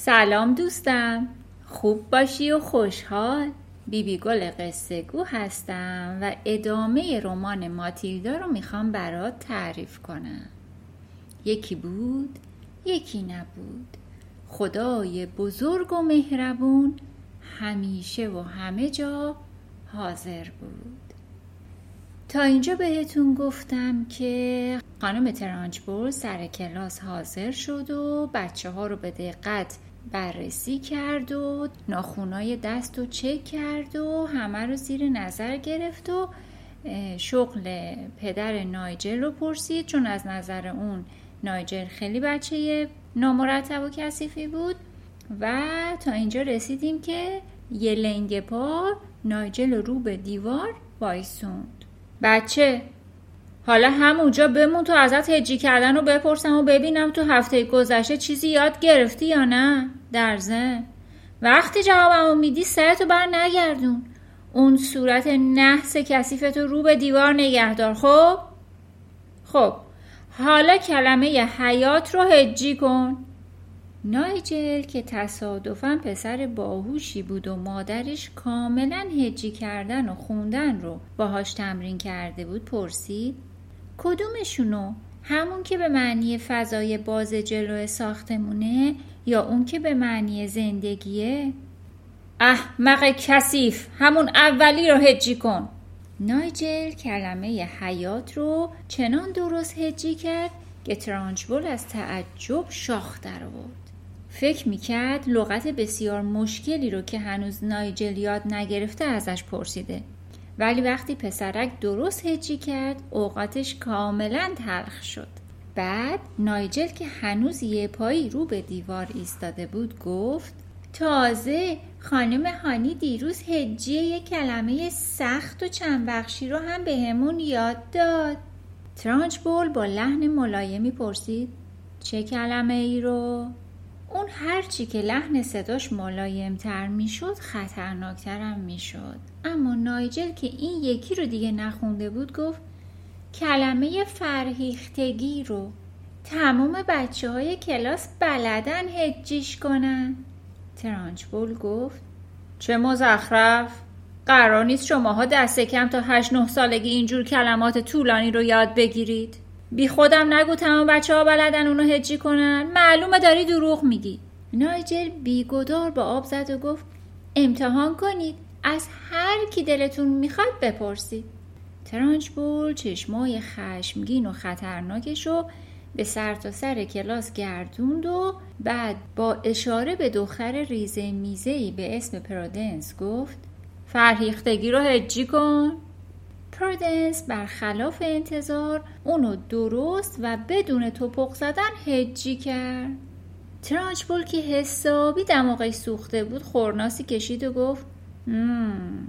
سلام دوستم. خوب باشی و خوشحال. بیبی گل قصه گو هستم و ادامه رمان ماتیلدا رو می‌خوام برات تعریف کنم. یکی بود یکی نبود. خدای بزرگ و مهربون همیشه و همه جا حاضر بود. تا اینجا بهتون گفتم که خانم ترانچبول سر کلاس حاضر شد و بچه ها رو به دقت بررسی کرد و ناخونای دست رو چک کرد و همه رو زیر نظر گرفت و شغل پدر نایجل رو پرسید. چون از نظر اون نایجل خیلی بچه نامرتب و کثیفی بود و تا اینجا رسیدیم که یه لنگ پا نایجل رو به دیوار وایسوند. بچه حالا همونجا بمون تو ازت هجی کردن رو بپرسم و ببینم تو هفته گذشته چیزی یاد گرفتی یا نه؟ در زن. وقتی جوابمو میدی سرتو بر نگردون. اون صورت نحس کثیفتو رو به دیوار نگهدار. خب؟ خب. حالا کلمه حیات رو هجی کن. نایجل که تصادفا پسر باهوشی بود و مادرش کاملا هجی کردن و خوندن رو باهاش تمرین کرده بود پرسید. کدومشونو؟ همون که به معنی فضای باز جلو ساختمونه یا اون که به معنی زندگیه؟ احمق کثیف همون اولی رو هجی کن. نایجل کلمه حیات رو چنان درست هجی کرد که ترانچبول از تعجب شاخ در آورد. فکر می‌کرد لغت بسیار مشکلی رو که هنوز نایجل یاد نگرفته ازش پرسیده. ولی وقتی پسرک درست هجی کرد اوقاتش کاملا تلخ شد. بعد نایجل که هنوز یه پایی رو به دیوار ایستاده بود گفت تازه خانم هانی دیروز هجی یه کلمه سخت و چند بخشی رو هم به همون یاد داد ترانچ بول با لحن ملایمی پرسید چه کلمه ای رو؟ اون هرچی که لحن صداش ملایمتر می‌شد خطرناکترم می‌شد اما نایجل که این یکی رو دیگه نخونده بود گفت کلمه فرهیختگی رو تمام بچه های کلاس بلدن هجیش کنن. ترانچبول گفت چه مزخرف. قرار نیست شماها دست کم تا هشت نه سالگی اینجور کلمات طولانی رو یاد بگیرید. بی خودم نگو تمام بچه ها بلدن اونو هجی کنن. معلومه داری دروغ میگی. نایجل بیگدار با آب زد و گفت امتحان کنید. از هر کی دلتون می‌خواد بپرسید. ترانچبول چشمای خشمگین و خطرناکش رو به سر تا سر کلاس گردوند و بعد با اشاره به دختر ریزه میزهی به اسم پرودنس گفت فرهیختگی رو هجی کن پرودنس برخلاف انتظار اونو درست و بدون تپق زدن هجی کرد ترانچبول که حسابی دماغش سوخته بود خرناسی کشید و گفت مم.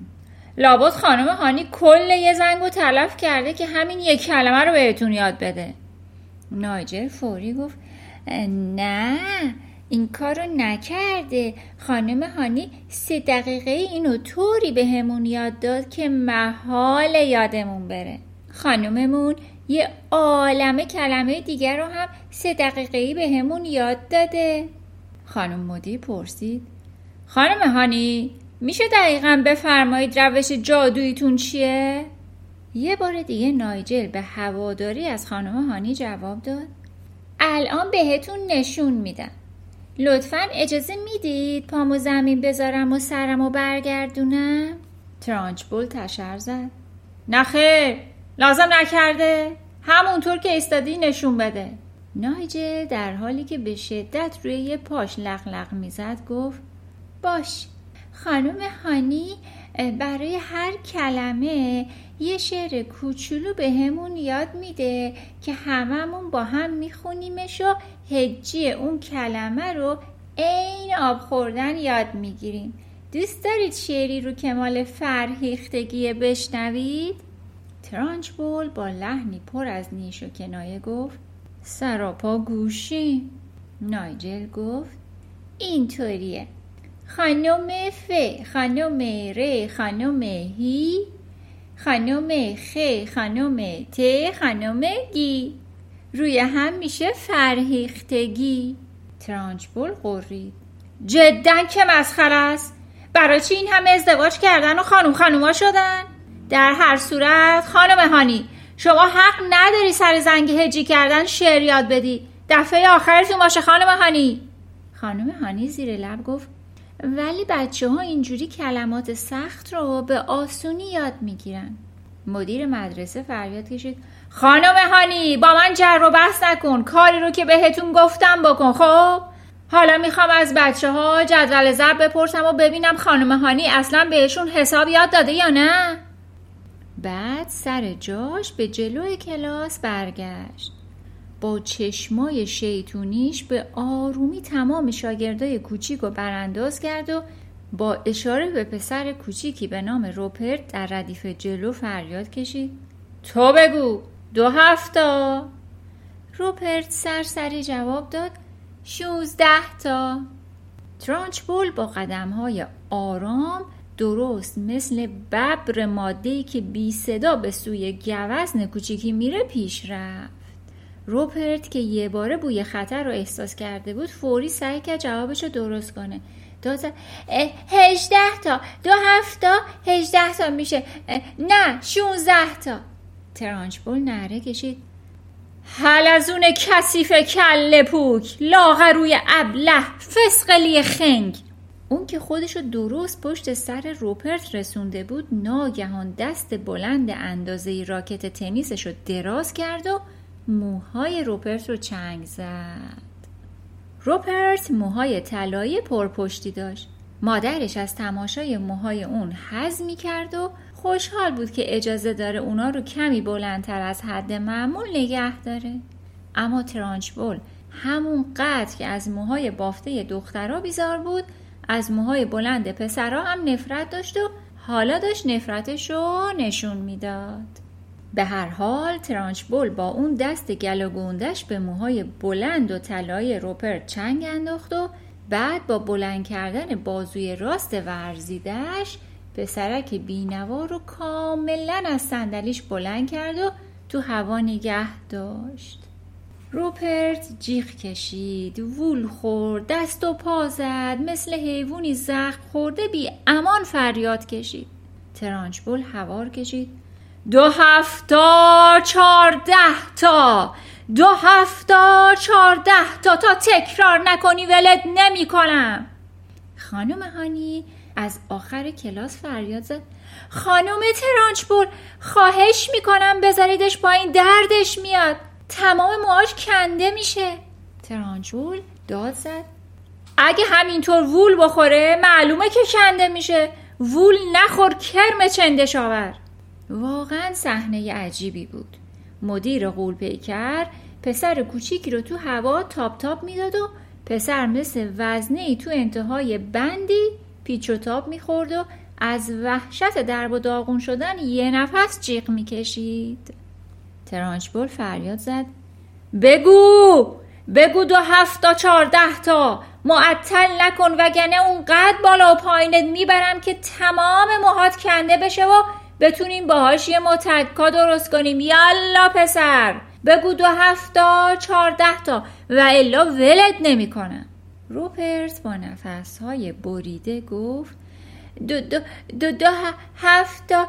لابد خانم هانی کل یه زنگ و تلف کرده که همین یک کلمه رو بهتون یاد بده. نایجر فوری گفت نه این کار رو نکرده. خانم هانی سه دقیقه اینو طوری به همون یاد داد که محال یادمون بره. خانممون یه عالمه کلمه دیگر رو هم سه دقیقه به همون یاد داده. خانم مدی پرسید خانم هانی میشه دقیقا بفرمایید روش جادویتون چیه؟ یه بار دیگه نایجل به هواداری از خانم هانی جواب داد. الان بهتون نشون میدم. لطفا اجازه می‌دید پامو زمین بذارم و سرم و برگردونم ترانچبول تشر زد. نخیر لازم نکرده. همونطور که ایستادی نشون بده. نایجل در حالی که به شدت روی یه پاش لغلق می‌زد گفت باش. خانم هانی برای هر کلمه یه شعر کوچولو به همون یاد میده که هممون با هم میخونیمش و هجی اون کلمه رو عین آب خوردن یاد می‌گیریم. دوست دارید شعری رو که مال فرهیختگی بشنوید؟ ترانچبول با لحنی پر از نیش و کنایه گفت سراپا گوشی. نایجل گفت اینطوریه. خانم ف خانم ر خانم هی خانم خ خانم ت خانم گی. روی هم میشه فرهیختگی. ترانچبول قرید جدا که مسخره است. برای چی این همه ازدواج کردن و خانم خانوما شدن؟ در هر صورت خانم هانی شما حق نداری سر زنگ هجی کردن شعر یاد بدی. دفعه آخرتون باشه خانم هانی. خانم هانی زیر لب گفت ولی بچه ها اینجوری کلمات سخت رو به آسونی یاد می‌گیرن. مدیر مدرسه فریاد کشید خانم هانی با من جر و بحث نکن کاری رو که بهتون گفتم بکن. خب حالا می‌خوام از بچه ها جدول ضرب بپرسم و ببینم خانم هانی اصلا بهشون حساب یاد داده یا نه. بعد سر جاش به جلوی کلاس برگشت. با چشمای شیطونیش به آرومی تمام شاگردای کوچیک رو برانداز کرد و با اشاره به پسر کوچیکی به نام روپرت در ردیف جلو فریاد کشید. تو بگو دو هفتا. روپرت سرسری جواب داد شوزده تا. ترانچ بول با قدم های آرام درست مثل ببر ماده که بی صدا به سوی گوزن کوچیکی میره پیش رفت. روپرت که یه باره بوی خطر رو احساس کرده بود فوری سعی کرد جوابش رو درست کنه. داد هجده تا. دو هفتا هجده تا میشه. نه شونزده تا. ترانچبول نره کشید. حلزون کثیف کل پوک. لاغروی ابله فسقلی خنگ. اون که خودش رو درست پشت سر روپرت رسونده بود ناگهان دست بلند اندازه راکت تنیسش رو دراز کرد و موهای روپرت رو چنگ زد. روپرت موهای طلایی پرپشتی داشت. مادرش از تماشای موهای اون حز می کرد و خوشحال بود که اجازه داره اونا رو کمی بلندتر از حد معمول نگه داره. اما ترانچبول همون قدر که از موهای بافته دخترها بیزار بود از موهای بلند پسرها هم نفرت داشت و حالا داشت نفرتش رو نشون می‌داد. به هر حال ترانچبول با اون دست گل به موهای بلند و طلای روپرت چنگ انداخت و بعد با بلند کردن بازوی راست ورزیدش پسرک بینوا رو کاملا از صندلیش بلند کرد و تو هوا نگه داشت. روپرت جیغ کشید وول خورد دست و پا زد مثل حیوانی زخم خورده بی امان فریاد کشید. ترانچبول هوار کشید. دو هفتا چارده تا. دو هفتا چارده تا. تا تکرار نکنی ولد نمی کنم خانم هانی از آخر کلاس فریاد زد. خانم ترانچبول خواهش می‌کنم بذاریدش با این دردش میاد. تمام موهاش کنده میشه. ترانچبول داد زد. اگه همینطور وول بخوره معلومه که کنده میشه. وول نخور کرم چندش آور. واقعا صحنه عجیبی بود. مدیر غول پیکر پسر کوچیکی رو تو هوا تاب تاب می‌داد و پسر مثل وزنه ای تو انتهای بندی پیچ و تاب می‌خورد و از وحشت درب و داغون شدن یه نفس جیغ می‌کشید. ترانچبول فریاد زد. بگو! بگو دو هفت تا چارده تا! معطل نکن وگرنه اونقدر بالا و پایینت می‌برم که تمام موهات کنده بشه و بتونیم باهاش یه متکا درست کنیم. یالا پسر. بگو دو هفتا چارده تا. و الا ولت نمی‌کنم روپرت با نفس های بریده گفت دو دو دو, دو هفتا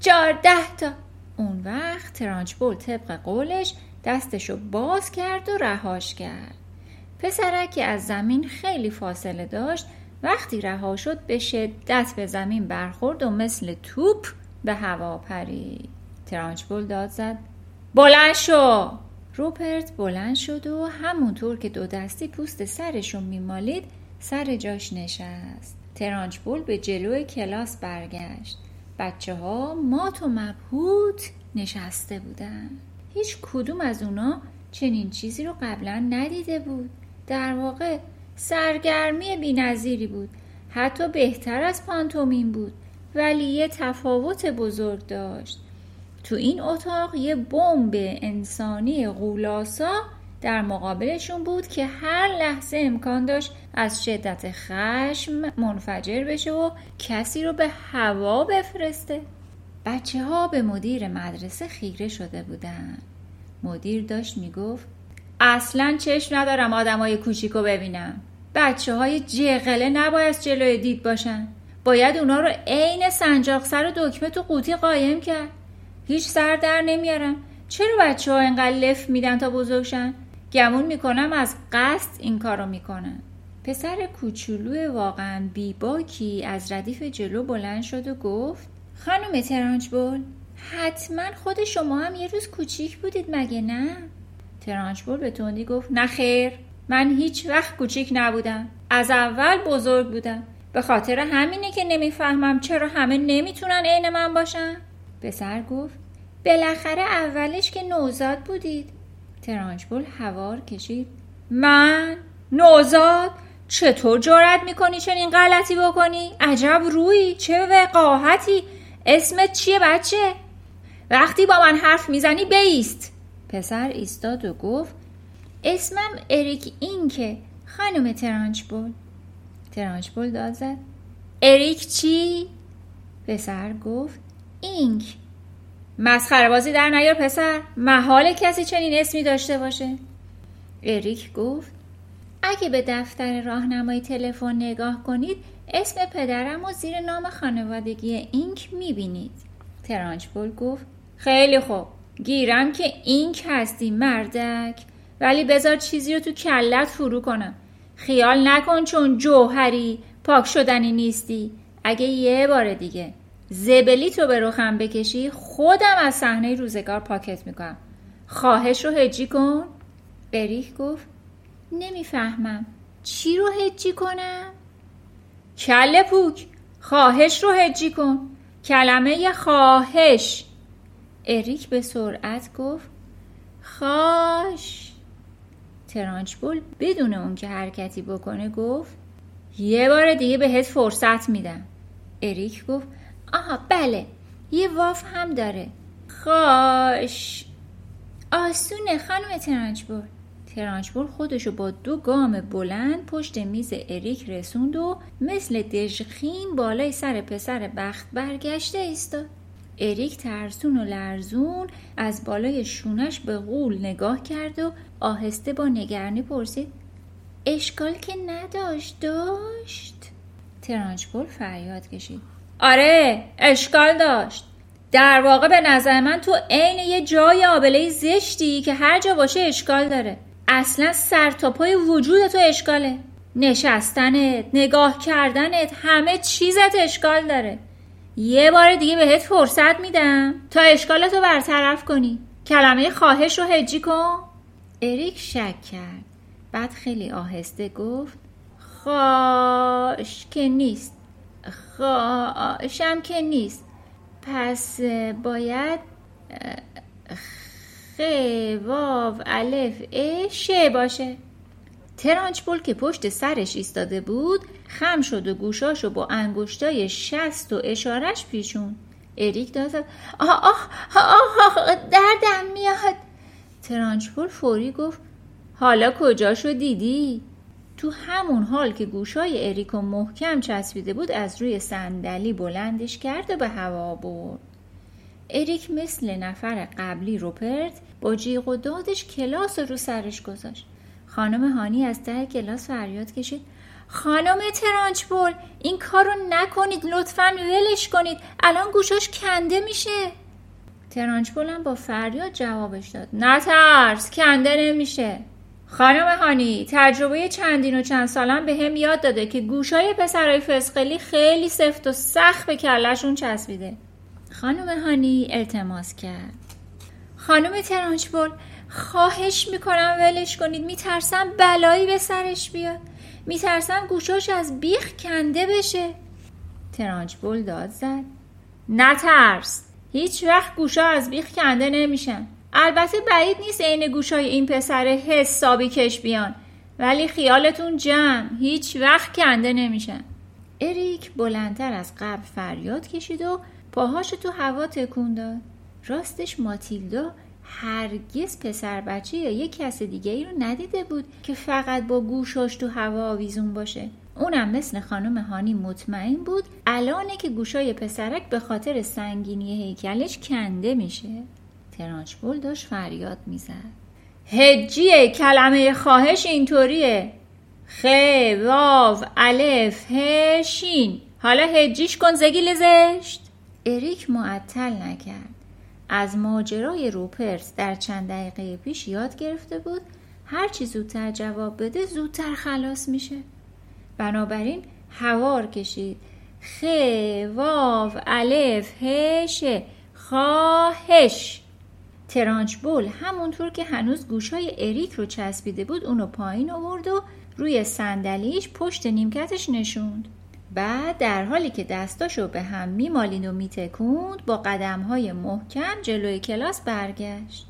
چارده تا. اون وقت ترانچبول طبق قولش دستشو باز کرد و رهاش کرد. پسرک که از زمین خیلی فاصله داشت وقتی رها شد به شدت به زمین برخورد و مثل توپ به هوا پرید. ترانچبول داد زد. بلند شو! روپرت بلند شد و همونطور که دو دستی پوست سرشون میمالید سر جاش نشست. ترانچبول به جلوی کلاس برگشت. بچه ها مات و مبهوت نشسته بودن. هیچ کدوم از اونا چنین چیزی رو قبلا ندیده بود. در واقع سرگرمی بینظیری بود. حتی بهتر از پانتومین بود ولی یه تفاوت بزرگ داشت. تو این اتاق یه بمب انسانی غولاسا در مقابلشون بود که هر لحظه امکان داشت از شدت خشم منفجر بشه و کسی رو به هوا بفرسته. بچه ها به مدیر مدرسه خیره شده بودن. مدیر داشت می‌گفت اصلا چشم ندارم آدمای کوچیکو ببینم. بچه های جغله نباید جلوی دید باشن. باید اونا رو عین سنجاق سر و دکمه تو قوطی قایم کرد. هیچ سر در نمیارم چرا بچه ها اینقدر لف میدن تا بزرگشن گمون می‌کنم از قصد این کارو می‌کنن. پسر کوچولو واقعا بیباکی از ردیف جلو بلند شد و گفت خانم ترانچبول حتما خود شما هم یه روز کوچیک بودید مگه نه؟ ترانچبول به تندی گفت نه خیر. من هیچ وقت کوچیک نبودم. از اول بزرگ بودم. به خاطر همینه که نمی‌فهمم چرا همه نمی‌تونن عین من باشن. پسر گفت بالاخره اولش که نوزاد بودید. ترانچبول هوار کشید. من؟ نوزاد؟ چطور جرأت می‌کنی چنین غلطی بکنی؟ عجب روی چه وقاحتی؟ اسمت چیه بچه؟ وقتی با من حرف می‌زنی بیست. پسر ایستاد و گفت اسمم اریک اینکه خانم ترانچبول ترانچبول داد زد. اریک چی؟ پسر گفت اینک. مسخره بازی در نیار پسر. محال کسی چنین اسمی داشته باشه. اریک گفت اگه به دفتر راهنمای تلفن نگاه کنید اسم پدرم و زیر نام خانوادگی اینک می‌بینید. ترانچبول گفت خیلی خوب. گیرم که اینک هستی مردک. ولی بذار چیزی رو تو کلت فرو کنم. خیال نکن چون جوهری پاک شدنی نیستی. اگه یه بار دیگه زبلی تو به رخم بکشی خودم از صحنه روزگار پاکت می‌کنم. خواهش رو هجی کن. بریک گفت نمی‌فهمم. چی رو هجی کنم؟ کل پوک خواهش رو هجی کن. کلمه خواهش. اریک به سرعت گفت خاش ترانچبول بدون اون که حرکتی بکنه گفت یه بار دیگه بهت فرصت میدم. اریک گفت آها بله یه واف هم داره. خاش. آسونه خانم ترانچبول ترانچبول خودشو با دو گام بلند پشت میز اریک رسوند و مثل دژخیم بالای سر پسر بخت برگشته ایستاد. اریک ترسون و لرزون از بالای شونش به غول نگاه کرد و آهسته با نگرانی پرسید اشکال که نداشت داشت؟ ترانچبول فریاد کشید. آره اشکال داشت. در واقع به نظر من تو عین یه جای آبله زشتی که هر جا باشه اشکال داره. اصلا سر تا پای وجود تو اشکاله. نشستنت نگاه کردنت همه چیزت اشکال داره. یه بار دیگه بهت فرصت میدم. تا اشکالتو برطرف کنی. کلمه خواهش رو هجی کن. اریک شک کرد. بعد خیلی آهسته گفت خواش که نیست. خاشم که نیست. پس باید خ واو الف ا ش باشه. ترانچپول که پشت سرش ایستاده بود خم شد و گوشاشو با انگشتای شست و اشارش پیچون اریک داد. آه آه آه دردم میاد. ترانچپول فوری گفت حالا کجاشو دیدی؟ تو همون حال که گوشای اریکو محکم چسبیده بود از روی صندلی بلندش کرد و به هوا برد. اریک مثل نفر قبلی روپرت با جیغ و دادش کلاس رو سرش گذاشت. خانم هانی از ته کلاس فریاد کشید. خانم ترانچبول این کار رو نکنید لطفا ولش کنید. الان گوشاش کنده میشه. ترانچبول هم با فریاد جوابش داد. نترس کنده نمیشه. خانم هانی تجربه چندین و چند سالم به هم یاد داده که گوشای پسرای فسقلی خیلی سفت و سخت به کلشون چسبیده. خانم هانی التماس کرد. خانم ترانچبول خواهش می‌کنم ولش کنید میترسم بلایی به سرش بیاد. میترسم گوشاش از بیخ کنده بشه. ترانچبول داد زد. نترس. هیچ وقت گوشا از بیخ کنده نمیشن. البته بعید نیست عین گوشای این پسر حسابی کش بیان. ولی خیالتون جمع. هیچ وقت کنده نمیشن. اریک بلندتر از قبل فریاد کشید و پاهاش تو هوا تکون داد. راستش ماتیلدا هرگز پسر بچه یا یک کس دیگه ای رو ندیده بود که فقط با گوشاش تو هوا آویزون باشه. اونم مثل خانم هانی مطمئن بود الانه که گوشای پسرک به خاطر سنگینی هیکلش کنده میشه. ترانچبول داشت فریاد می‌زد. هجیه کلمه خواهش اینطوریه. خ واو الف ه شین. حالا هجیش کن زگیل زشت اریک معطل نکرد. از ماجرای روپرس در چند دقیقه پیش یاد گرفته بود هرچی زودتر جواب بده زودتر خلاص میشه. بنابراین هوار کشید. خ واو الف هش. خواهش ترانچ بول همونطور که هنوز گوشای اریک رو چسبیده بود اونو پایین آورد و روی صندلیش پشت نیمکتش نشوند. بعد در حالی که دستاشو به هم میمالید و میتکوند با قدمهای محکم جلوی کلاس برگشت.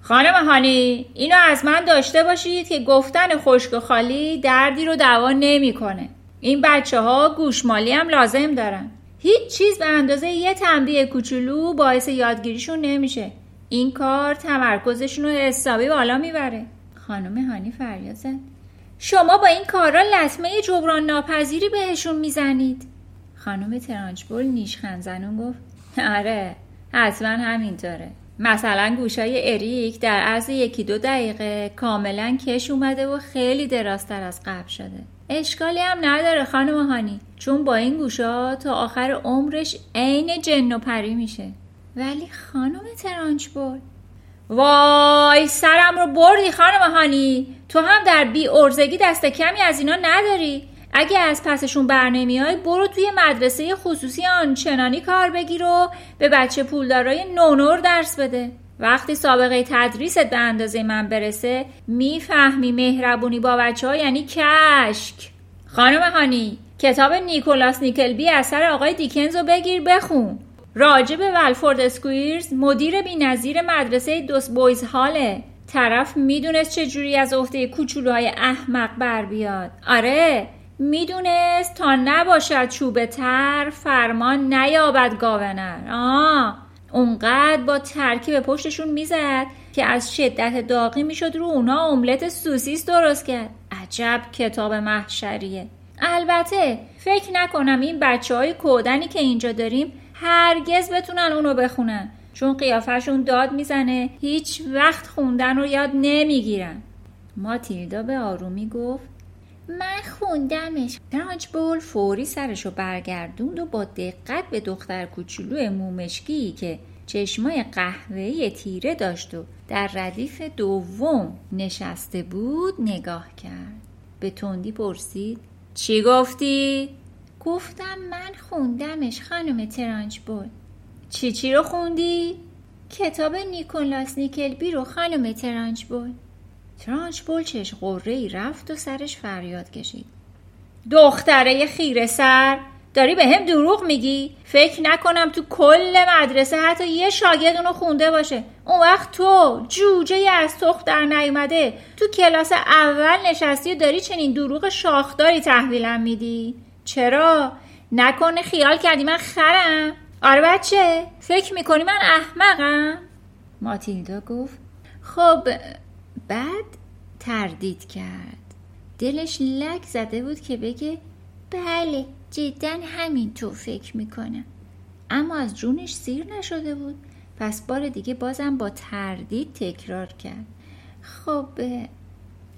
خانم هانی اینو از من داشته باشید که گفتن خشک و خالی دردی رو دوا نمی‌کنه. این بچه ها گوشمالی هم لازم دارن. هیچ چیز به اندازه یه تنبیه کوچولو باعث یادگیریشون نمیشه. این کار تمرکزشون رو حسابی بالا می‌بره. خانم هانی فریاد زد. شما با این کارا لطمه جبران ناپذیری بهشون می‌زنید. خانم ترانچبول نیشخند زنون گفت آره حتما همینطوره. مثلا گوشای اریک در عرض یکی دو دقیقه کاملا کش اومده و خیلی درازتر از قبل شده. اشکالی هم نداره خانم هانی چون با این گوشا تا آخر عمرش عین جن و پری میشه. ولی خانم ترانچبول وای سرم رو بردی خانم هانی. تو هم در بی ارزگی دست کمی از اینا نداری. اگه از پسشون بر نمیای برو توی مدرسه خصوصی آنچنانی کار بگیر و به بچه پولدارای نونور درس بده. وقتی سابقه تدریست به اندازه من برسه می‌فهمی مهربونی با بچه ها یعنی کشک. خانم هانی کتاب نیکولاس نیکلبی اثر آقای دیکنز رو بگیر بخون. راجب ولفورد اسکویرز مدیر بی مدرسه دوست بویز هاله. طرف می‌دونست چجوری از افته کوچولوهای احمق بر بیاد. آره می‌دونست تا نباشد چوبه تر فرمان نیابد گاونر. آه اونقدر با ترکیب پشتشون می‌زد که از شدت داغی می‌شد رو اونا املت سوسیس درست کرد. عجب کتاب محشریه. البته فکر نکنم این بچه های کودنی که اینجا داریم هرگز بتونن اونو بخونن. چون قیافشون داد می‌زنه هیچ وقت خوندن رو یاد نمی‌گیرن. ماتیلدا به آرومی گفت من خوندمش. ترانچ بول فوری سرشو برگردوند و با دقت به دختر کوچولو مومشکی که چشمای قهوه‌ای تیره داشت و در ردیف دوم نشسته بود نگاه کرد. به تندی پرسید چی گفتی؟ گفتم من خوندمش خانم ترانچ بول چی چی رو خوندی؟ کتاب نیکولاس نیکلبی رو خانم ترانچ بول ترانچ بول چشم غره‌ای رفت و سرش فریاد کشید دختره خیره سر داری بهم دروغ میگی؟ فکر نکنم تو کل مدرسه حتی یه شاگرد اونو خونده باشه اون وقت تو جوجه از تخت در نیومده تو کلاس اول نشستی و داری چنین دروغ شاخداری تحویلم میدی؟ چرا؟ نکنه خیال کردی من خرم؟ آره بچه فکر می‌کنی من احمقم؟ ماتیلدا گفت خب بعد تردید کرد دلش لک زده بود که بگه بله جدا همین تو فکر می‌کنم اما از جونش سیر نشده بود پس بار دیگه بازم با تردید تکرار کرد خب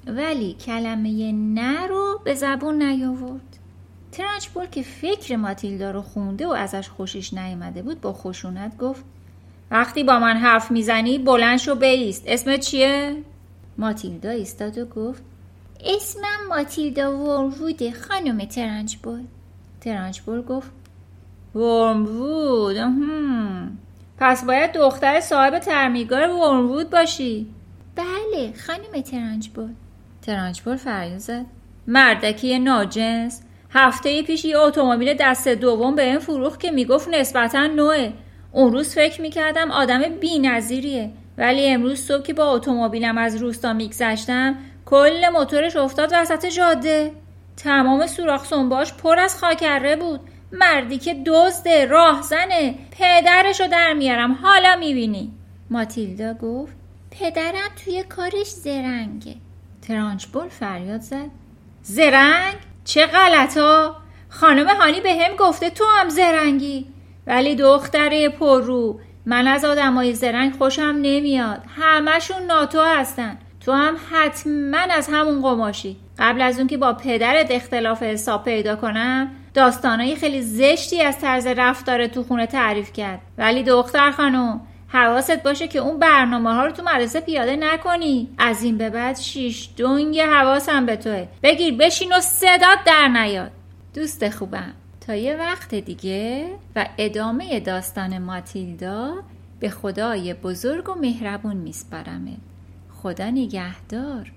ولی کلمه نه رو به زبون نیاورد ترانچبول که فکر ماتیلدا رو خونده و ازش خوشش نیامده بود با خشونت گفت وقتی با من حرف می‌زنی بلند شو بیست. اسمت چیه؟ ماتیلدا ایستاد و گفت اسمم ماتیلدا ورموود خانم ترانچبول ترانچبول گفت ورموود پس باید دختر صاحب ترمیگار ورموود باشی. بله خانم ترانچبول ترانچبول فریاد زد مردکی ناجنس. هفته پیش یه اتومبیل دست دوم به این فروخت که می‌گفت نسبتا نوعه. اون روز فکر می‌کردم آدم بی نظیریه ولی امروز صبح که با اتومبیلم از روستا میگذشتم کل موتورش افتاد وسط جاده. تمام سوراخ سنباش پر از خاکره بود. مردی که دزده راهزنه. پدرشو در میارم. حالا می‌بینی. ماتیلدا گفت پدرم توی کارش زرنگه. ترانچبول فریاد زد. زرنگ؟ چه غلطا؟ خانم هانی به هم گفته تو هم زرنگی. ولی دختره پررو من از آدمای زرنگ خوشم نمیاد. همشون ناتو هستن. تو هم حتما از همون قماشی. قبل از اون که با پدرت اختلاف حساب پیدا کنم داستانایی خیلی زشتی از طرز رفتار تو خونه تعریف کرد. ولی دختر خانم حواست باشه که اون برنامه ها رو تو مدرسه پیاده نکنی. از این به بعد شیش دنگ حواسم به توه. بگیر بشین و صدات در نیاد. دوست خوبم تا یه وقت دیگه و ادامه داستان ماتیلدا به خدای بزرگ و مهربون میسپارمت. خدا نگهدار.